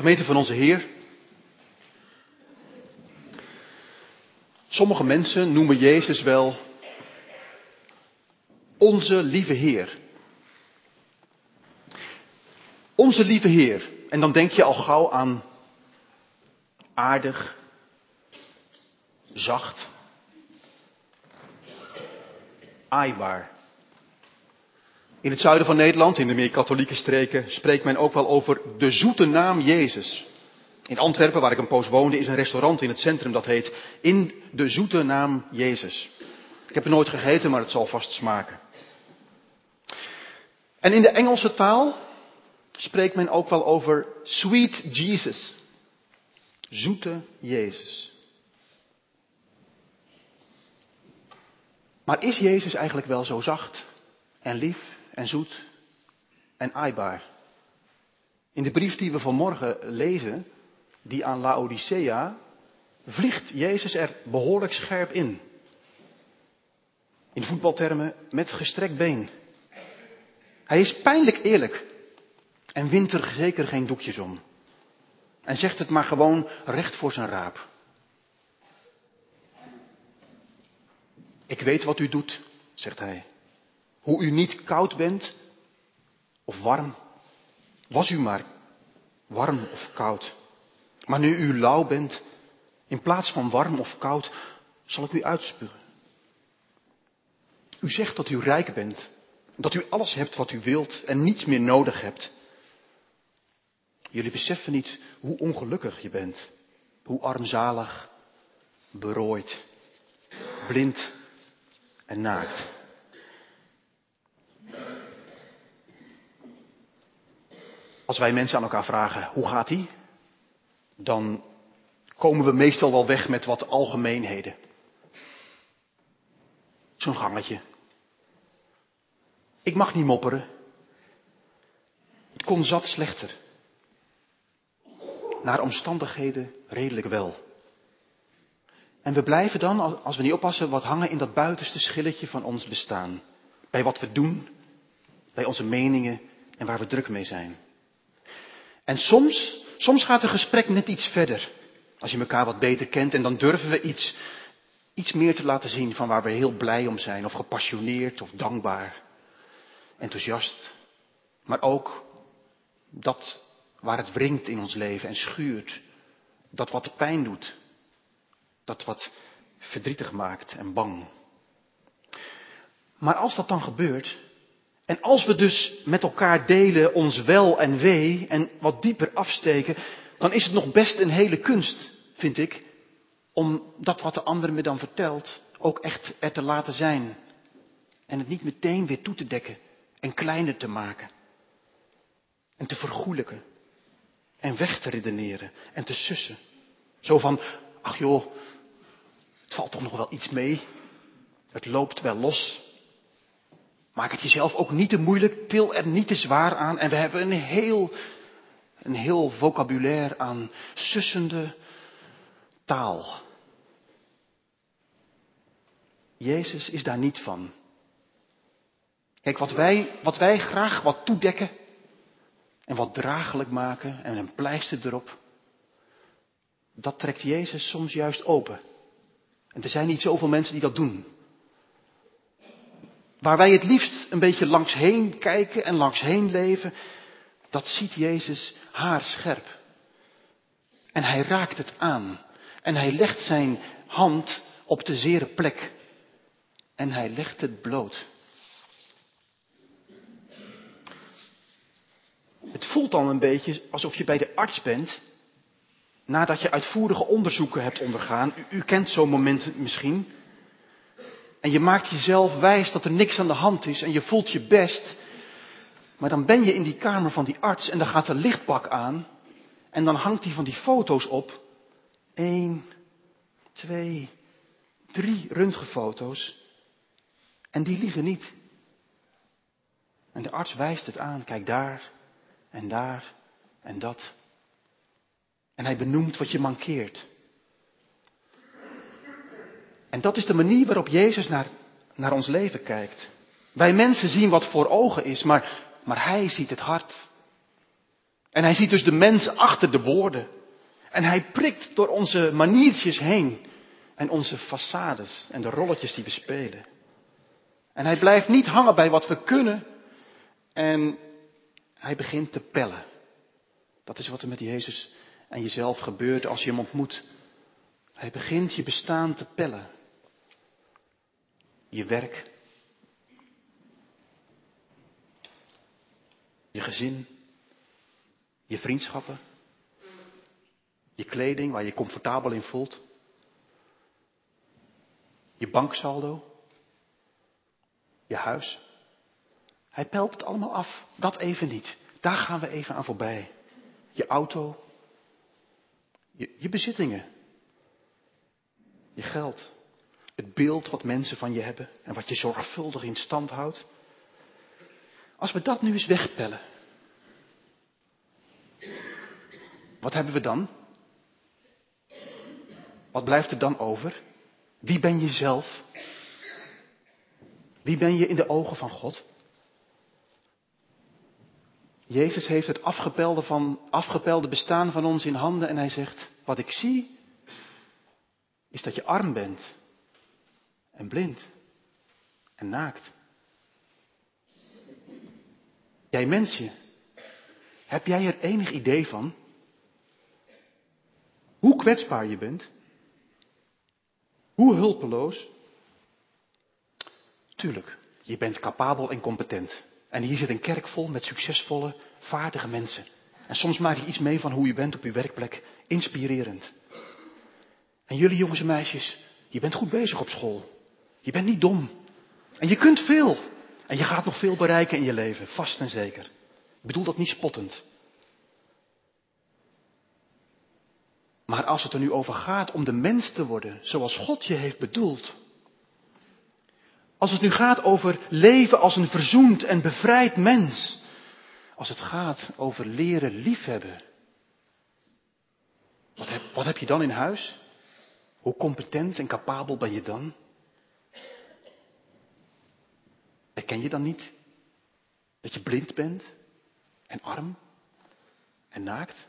Gemeente van onze Heer. Sommige mensen noemen Jezus wel onze lieve Heer. Onze lieve Heer. En dan denk je al gauw aan aardig, zacht, aaibaar. In het zuiden van Nederland, in de meer katholieke streken, spreekt men ook wel over de zoete naam Jezus. In Antwerpen, waar ik een poos woonde, is een restaurant in het centrum dat heet In de zoete naam Jezus. Ik heb er nooit gegeten, maar het zal vast smaken. En in de Engelse taal spreekt men ook wel over Sweet Jesus. Zoete Jezus. Maar is Jezus eigenlijk wel zo zacht en lief en zoet en aaibaar? In de brief die we vanmorgen lezen, die aan Laodicea, vliegt Jezus er behoorlijk scherp in. In voetbaltermen met gestrekt been. Hij is pijnlijk eerlijk en wint er zeker geen doekjes om. En zegt het maar gewoon recht voor zijn raap. Ik weet wat u doet, zegt hij. Hoe u niet koud bent of warm. Was u maar warm of koud. Maar nu u lauw bent, in plaats van warm of koud, zal ik u uitspugen. U zegt dat u rijk bent, dat u alles hebt wat u wilt en niets meer nodig hebt. Jullie beseffen niet hoe ongelukkig je bent, hoe armzalig, berooid, blind en naakt. Als wij mensen aan elkaar vragen, hoe gaat ie? Dan komen we meestal wel weg met wat algemeenheden. Zo'n gangetje. Ik mag niet mopperen. Het kon zat slechter. Naar omstandigheden redelijk wel. En we blijven dan, als we niet oppassen, wat hangen in dat buitenste schilletje van ons bestaan. Bij wat we doen, bij onze meningen en waar we druk mee zijn. En soms, soms gaat het gesprek net iets verder. Als je elkaar wat beter kent en dan durven we iets, iets meer te laten zien van waar we heel blij om zijn. Of gepassioneerd of dankbaar. Enthousiast. Maar ook dat waar het wringt in ons leven en schuurt. Dat wat pijn doet. Dat wat verdrietig maakt en bang. Maar als dat dan gebeurt, en als we dus met elkaar delen ons wel en wee en wat dieper afsteken, dan is het nog best een hele kunst, vind ik, om dat wat de ander me dan vertelt ook echt er te laten zijn. En het niet meteen weer toe te dekken en kleiner te maken. En te vergoelijken. En weg te redeneren en te sussen. Zo van, ach joh, het valt toch nog wel iets mee. Het loopt wel los. Maak het jezelf ook niet te moeilijk, til er niet te zwaar aan. En we hebben een heel, een heel vocabulaire aan sussende taal. Jezus is daar niet van. Kijk, wat wij, wat wij graag wat toedekken en wat draaglijk maken en een pleister erop, dat trekt Jezus soms juist open. En er zijn niet zoveel mensen die dat doen. Waar wij het liefst een beetje langs heen kijken en langs heen leven, dat ziet Jezus haarscherp. En hij raakt het aan. En hij legt zijn hand op de zere plek. En hij legt het bloot. Het voelt dan een beetje alsof je bij de arts bent, nadat je uitvoerige onderzoeken hebt ondergaan. U, u kent zo'n moment misschien. En je maakt jezelf wijs dat er niks aan de hand is en je voelt je best. Maar dan ben je in die kamer van die arts en dan gaat er lichtbak aan. En dan hangt hij van die foto's op. Eén, twee, drie röntgenfoto's. En die liegen niet. En de arts wijst het aan. Kijk daar en daar en dat. En hij benoemt wat je mankeert. En dat is de manier waarop Jezus naar, naar ons leven kijkt. Wij mensen zien wat voor ogen is, maar, maar Hij ziet het hart. En hij ziet dus de mensen achter de woorden. En hij prikt door onze maniertjes heen. En onze façades en de rolletjes die we spelen. En hij blijft niet hangen bij wat we kunnen. En hij begint te pellen. Dat is wat er met Jezus en jezelf gebeurt als je hem ontmoet. Hij begint je bestaan te pellen. Je werk. Je gezin. Je vriendschappen. Je kleding waar je comfortabel in voelt. Je banksaldo. Je huis. Hij pelt het allemaal af. Dat even niet. Daar gaan we even aan voorbij. Je auto. Je, je bezittingen. Je geld. Het beeld wat mensen van je hebben en wat je zorgvuldig in stand houdt. Als we dat nu eens wegpellen. Wat hebben we dan? Wat blijft er dan over? Wie ben je zelf? Wie ben je in de ogen van God? Jezus heeft het afgepelde, van, afgepelde bestaan van ons in handen en hij zegt, wat ik zie, is dat je arm bent en blind en naakt. Jij mensje, heb jij er enig idee van hoe kwetsbaar je bent? Hoe hulpeloos? Tuurlijk, je bent capabel en competent. En hier zit een kerk vol met succesvolle, vaardige mensen. En soms maak je iets mee van hoe je bent op je werkplek. Inspirerend. En jullie jongens en meisjes, je bent goed bezig op school. Je bent niet dom. En je kunt veel. En je gaat nog veel bereiken in je leven, vast en zeker. Ik bedoel dat niet spottend. Maar als het er nu over gaat om de mens te worden zoals God je heeft bedoeld. Als het nu gaat over leven als een verzoend en bevrijd mens. Als het gaat over leren liefhebben. Wat heb, wat heb je dan in huis? Hoe competent en capabel ben je dan? Herken je dan niet dat je blind bent en arm en naakt?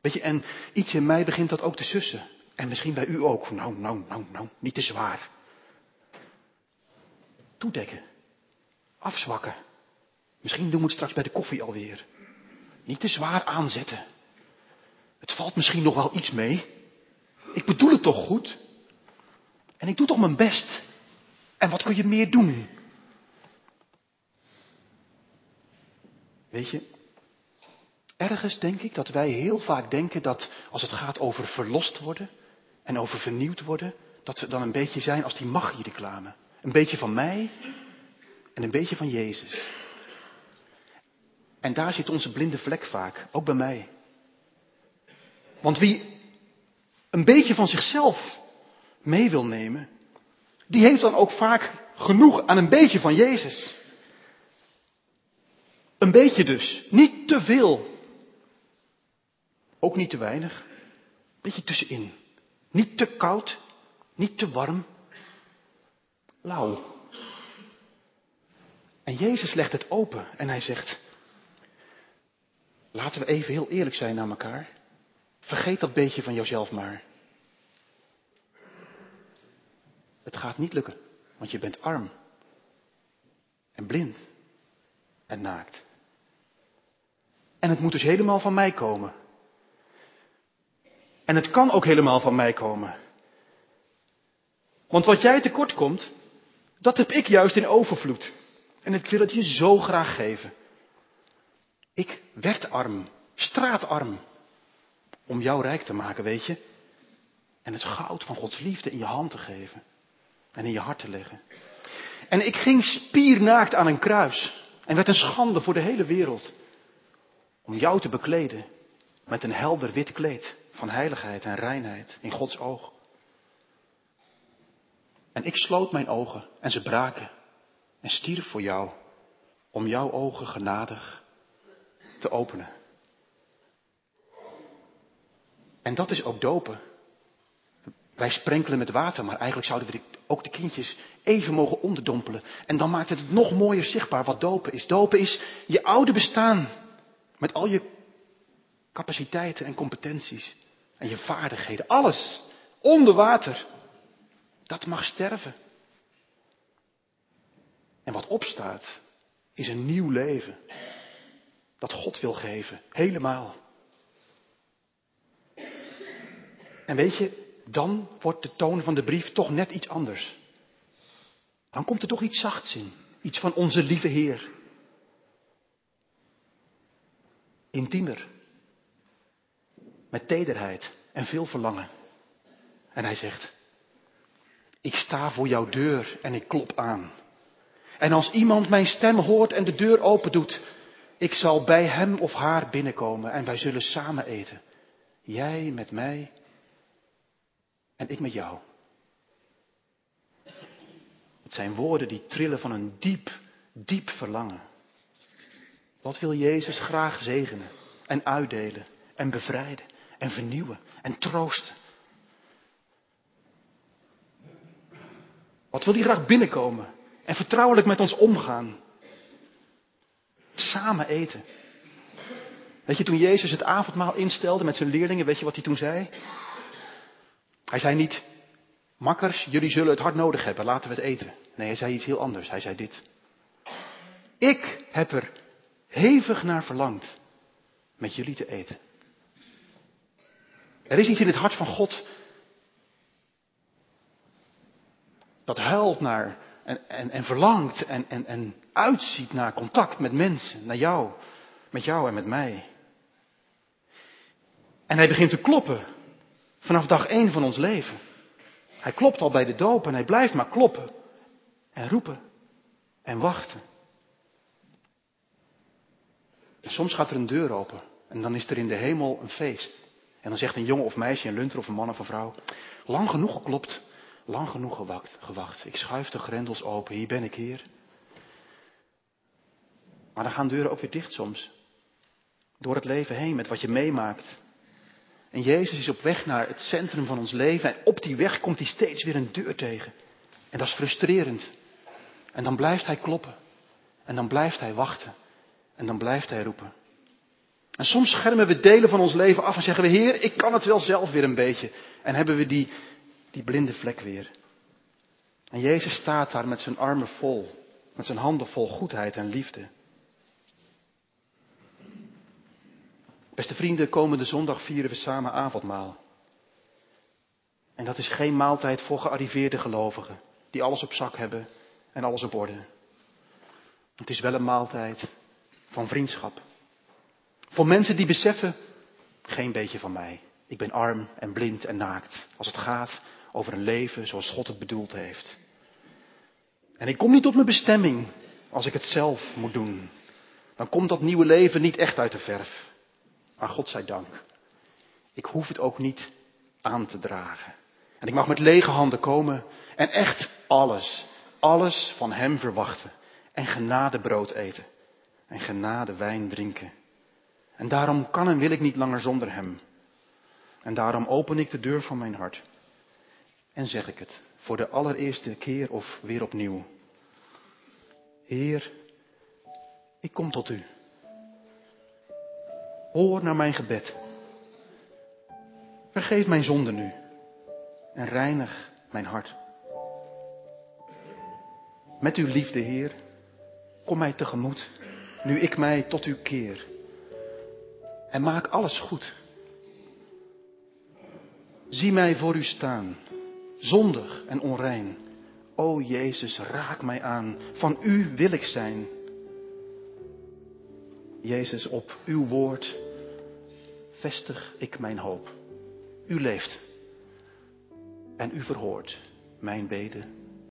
Weet je, en iets in mij begint dat ook te sussen. En misschien bij u ook. Nou, nou, nou, nou, niet te zwaar. Toedekken. Afzwakken. Misschien doen we het straks bij de koffie alweer. Niet te zwaar aanzetten. Het valt misschien nog wel iets mee. Ik bedoel het toch goed? En ik doe toch mijn best. En wat kun je meer doen? Weet je, ergens denk ik dat wij heel vaak denken dat als het gaat over verlost worden en over vernieuwd worden, dat we dan een beetje zijn als die reclame. Een beetje van mij en een beetje van Jezus. En daar zit onze blinde vlek vaak, ook bij mij. Want wie een beetje van zichzelf mee wil nemen, die heeft dan ook vaak genoeg aan een beetje van Jezus. Een beetje dus, niet te veel. Ook niet te weinig. Een beetje tussenin. Niet te koud, niet te warm. Lauw. En Jezus legt het open en hij zegt, laten we even heel eerlijk zijn naar elkaar. Vergeet dat beetje van jouzelf maar. Het gaat niet lukken, want je bent arm en blind en naakt. En het moet dus helemaal van mij komen. En het kan ook helemaal van mij komen. Want wat jij tekort komt, dat heb ik juist in overvloed. En ik wil het je zo graag geven. Ik werd arm, straatarm, om jou rijk te maken, weet je. En het goud van Gods liefde in je hand te geven en in je hart te leggen. En ik ging spiernaakt aan een kruis en werd een schande voor de hele wereld. Om jou te bekleden met een helder wit kleed van heiligheid en reinheid in Gods oog. En ik sloot mijn ogen en ze braken en stierf voor jou om jouw ogen genadig te openen. En dat is ook dopen. Wij sprenkelen met water, maar eigenlijk zouden we ook de kindjes even mogen onderdompelen. En dan maakt het het nog mooier zichtbaar wat dopen is. Dopen is je oude bestaan Met al je capaciteiten en competenties en je vaardigheden, alles onder water, dat mag sterven. En wat opstaat, is een nieuw leven. Dat God wil geven, helemaal. En weet je, dan wordt de toon van de brief toch net iets anders. Dan komt er toch iets zachts in. Iets van onze lieve Heer. Intiemer. Met tederheid en veel verlangen. En hij zegt, ik sta voor jouw deur en ik klop aan. En als iemand mijn stem hoort en de deur open doet, ik zal bij hem of haar binnenkomen en wij zullen samen eten. Jij met mij en ik met jou. Het zijn woorden die trillen van een diep, diep verlangen. Wat wil Jezus graag zegenen en uitdelen en bevrijden en vernieuwen en troosten? Wat wil hij graag binnenkomen en vertrouwelijk met ons omgaan? Samen eten. Weet je, toen Jezus het avondmaal instelde met zijn leerlingen, weet je wat hij toen zei? Hij zei niet, makkers, jullie zullen het hard nodig hebben, laten we het eten. Nee, hij zei iets heel anders. Hij zei dit. Ik heb er hevig naar verlangd met jullie te eten. Er is iets in het hart van God dat huilt naar en, en, en verlangt en, en, en uitziet naar contact met mensen, naar jou, met jou en met mij. En hij begint te kloppen vanaf dag één van ons leven. Hij klopt al bij de doop en hij blijft maar kloppen en roepen en wachten. Soms gaat er een deur open en dan is er in de hemel een feest. En dan zegt een jongen of meisje, een lunter of een man of een vrouw, lang genoeg geklopt, lang genoeg gewacht, gewacht. Ik schuif de grendels open, hier ben ik heer. Maar dan gaan deuren ook weer dicht soms. Door het leven heen met wat je meemaakt. En Jezus is op weg naar het centrum van ons leven en op die weg komt hij steeds weer een deur tegen. En dat is frustrerend. En dan blijft hij kloppen. En dan blijft hij wachten. En dan blijft hij roepen. En soms schermen we delen van ons leven af en zeggen we, Heer, ik kan het wel zelf weer een beetje. En hebben we die, die blinde vlek weer. En Jezus staat daar met zijn armen vol, met zijn handen vol goedheid en liefde. Beste vrienden, komende zondag vieren we samen avondmaal. En dat is geen maaltijd voor gearriveerde gelovigen, die alles op zak hebben en alles op orde. Het is wel een maaltijd van vriendschap. Voor mensen die beseffen, geen beetje van mij. Ik ben arm en blind en naakt. Als het gaat over een leven zoals God het bedoeld heeft. En ik kom niet tot mijn bestemming als ik het zelf moet doen. Dan komt dat nieuwe leven niet echt uit de verf. Maar God zij dank. Ik hoef het ook niet aan te dragen. En ik mag met lege handen komen en echt alles, alles van Hem verwachten. En genade brood eten. En genade wijn drinken. En daarom kan en wil ik niet langer zonder Hem. En daarom open ik de deur van mijn hart. En zeg ik het voor de allereerste keer of weer opnieuw. Heer, ik kom tot U. Hoor naar mijn gebed. Vergeef mijn zonde nu en reinig mijn hart. Met uw liefde, Heer, kom mij tegemoet, nu ik mij tot u keer. En maak alles goed. Zie mij voor u staan, zondig en onrein. O Jezus, raak mij aan, van u wil ik zijn. Jezus, op uw woord vestig ik mijn hoop. U leeft en u verhoort mijn beden